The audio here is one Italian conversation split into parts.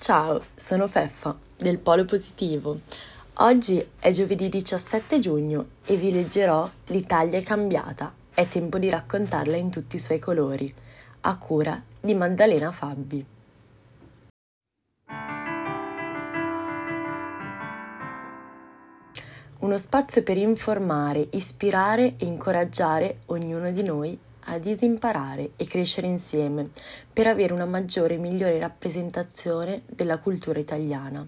Ciao, sono Feffa del Polo Positivo. Oggi è giovedì 17 giugno e vi leggerò L'Italia è cambiata. È tempo di raccontarla in tutti i suoi colori, a cura di Maddalena Fabbi. Uno spazio per informare, ispirare e incoraggiare ognuno di noi a disimparare e crescere insieme per avere una maggiore e migliore rappresentazione della cultura italiana.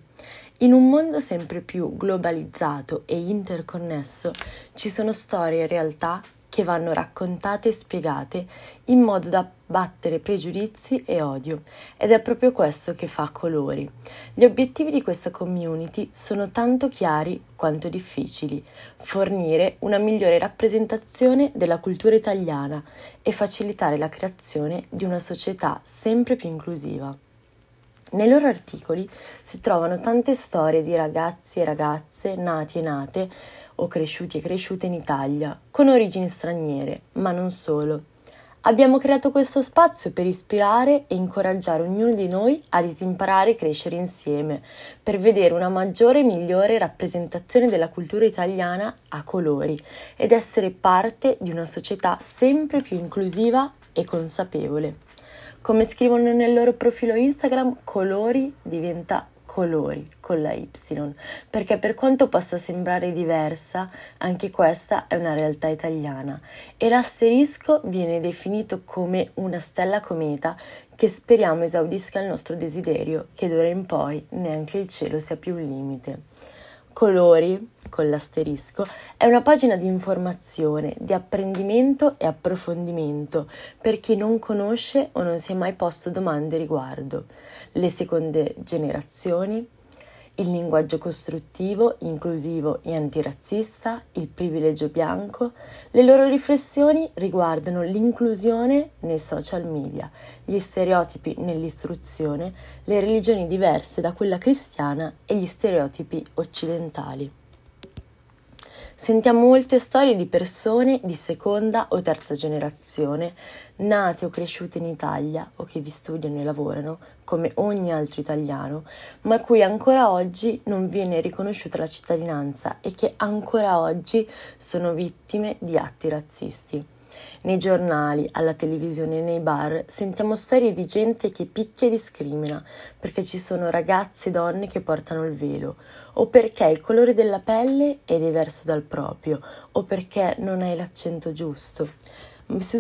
In un mondo sempre più globalizzato e interconnesso ci sono storie e realtà che vanno raccontate e spiegate in modo da battere pregiudizi e odio ed è proprio questo che fa colori. Gli obiettivi di questa community sono tanto chiari quanto difficili, fornire una migliore rappresentazione della cultura italiana e facilitare la creazione di una società sempre più inclusiva. Nei loro articoli si trovano tante storie di ragazzi e ragazze nati e nate o cresciuti e cresciute in Italia, con origini straniere, ma non solo. Abbiamo creato questo spazio per ispirare e incoraggiare ognuno di noi a disimparare e crescere insieme, per vedere una maggiore e migliore rappresentazione della cultura italiana a colori ed essere parte di una società sempre più inclusiva e consapevole. Come scrivono nel loro profilo Instagram, colori diventa colori con la Y, perché per quanto possa sembrare diversa, anche questa è una realtà italiana e l'asterisco viene definito come una stella cometa che speriamo esaudisca il nostro desiderio, che d'ora in poi neanche il cielo sia più un limite. Colori, con l'asterisco, è una pagina di informazione, di apprendimento e approfondimento per chi non conosce o non si è mai posto domande riguardo. Le seconde generazioni, il linguaggio costruttivo, inclusivo e antirazzista, il privilegio bianco, le loro riflessioni riguardano l'inclusione nei social media, gli stereotipi nell'istruzione, le religioni diverse da quella cristiana e gli stereotipi occidentali. Sentiamo molte storie di persone di seconda o terza generazione, nate o cresciute in Italia o che vi studiano e lavorano, come ogni altro italiano, ma cui ancora oggi non viene riconosciuta la cittadinanza e che ancora oggi sono vittime di atti razzisti. Nei giornali, alla televisione, nei bar. Sentiamo storie di gente che picchia e discrimina perché ci sono ragazze e donne che portano il velo, o perché il colore della pelle è diverso dal proprio, o perché non hai l'accento giusto su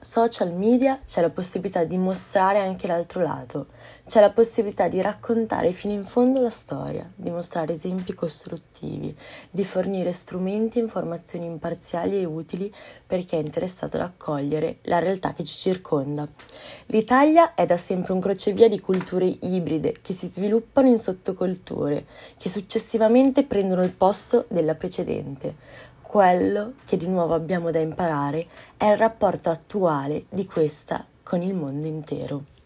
social media c'è la possibilità di mostrare anche l'altro lato, c'è la possibilità di raccontare fino in fondo la storia, di mostrare esempi costruttivi, di fornire strumenti e informazioni imparziali e utili per chi è interessato ad accogliere la realtà che ci circonda. L'Italia è da sempre un crocevia di culture ibride che si sviluppano in sottoculture, che successivamente prendono il posto della precedente quello che di nuovo abbiamo da imparare è il rapporto attuale di questa con il mondo intero.